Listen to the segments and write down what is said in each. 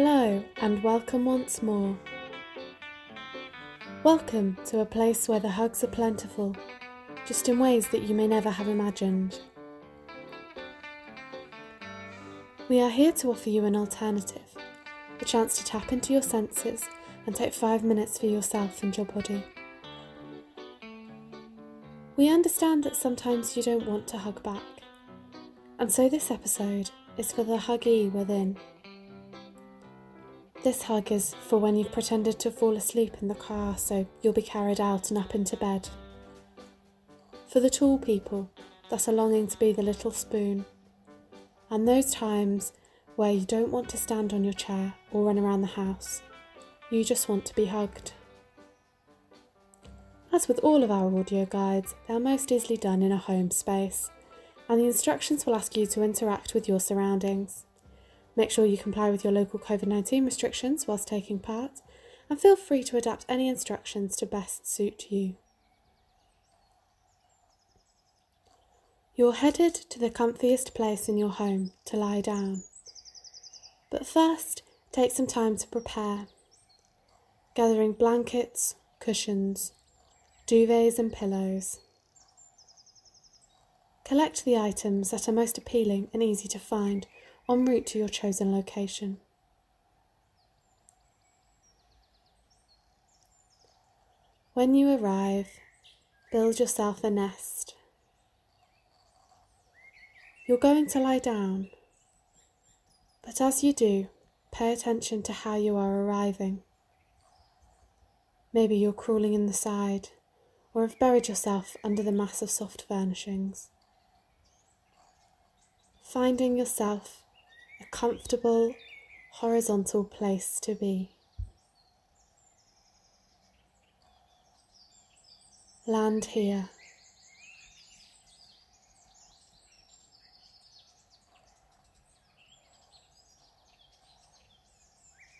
Hello, and welcome once more. Welcome to a place where the hugs are plentiful, just in ways that you may never have imagined. We are here to offer you an alternative, a chance to tap into your senses and take five minutes for yourself and your body. We understand that sometimes you don't want to hug back, and so this episode is for the huggy within. This hug is for when you've pretended to fall asleep in the car so you'll be carried out and up into bed. For the tall people that's a longing to be the little spoon. And those times where you don't want to stand on your chair or run around the house. You just want to be hugged. As with all of our audio guides, they are most easily done in a home space, and the instructions will ask you to interact with your surroundings. Make sure you comply with your local COVID 19 restrictions whilst taking part, and feel free to adapt any instructions to best suit you. You're headed to the comfiest place in your home to lie down. But first, take some time to prepare, gathering blankets, cushions, duvets, and pillows. Collect the items that are most appealing and easy to find en route to your chosen location. When you arrive, build yourself a nest. You're going to lie down, but as you do, pay attention to how you are arriving. Maybe you're crawling in the side, or have buried yourself under the mass of soft furnishings. Finding yourself comfortable, horizontal place to be. Land here.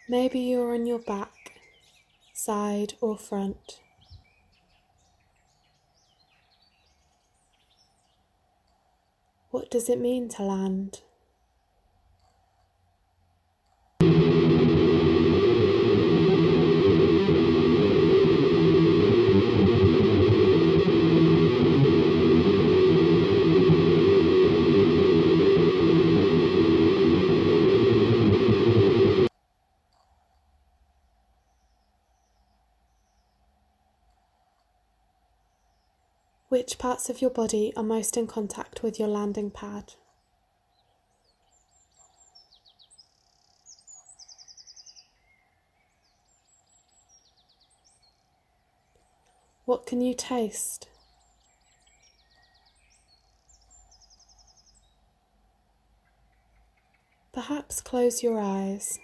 Maybe you're on your back, side, or front. What does it mean to land? Which parts of your body are most in contact with your landing pad? What can you taste? Perhaps close your eyes.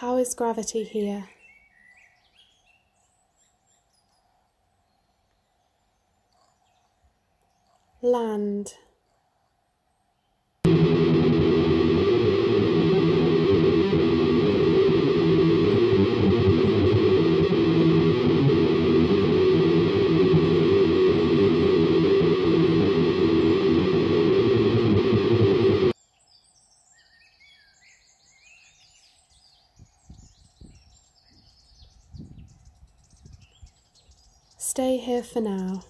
How is gravity here? Land. Stay here for now.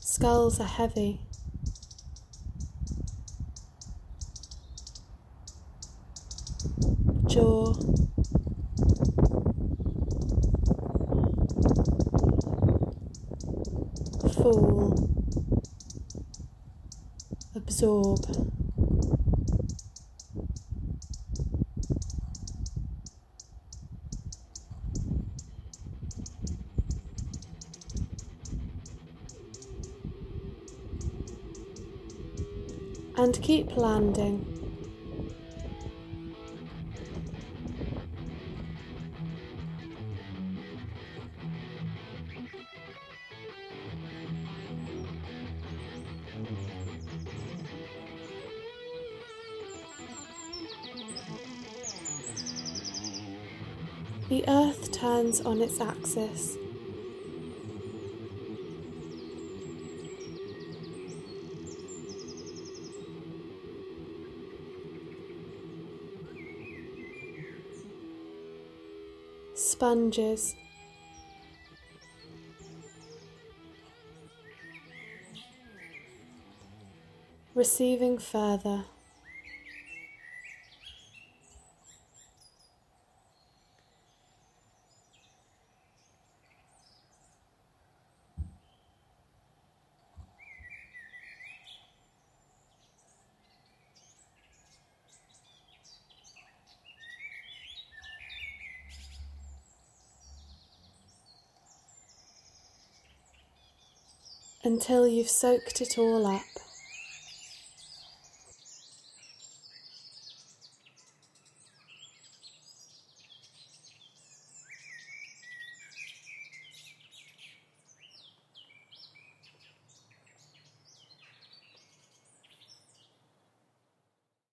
Skulls are heavy. Jaw. Fall. Absorb. and keep landing. The Earth turns on its axis Sponges. Receiving further. Until you've soaked it all up.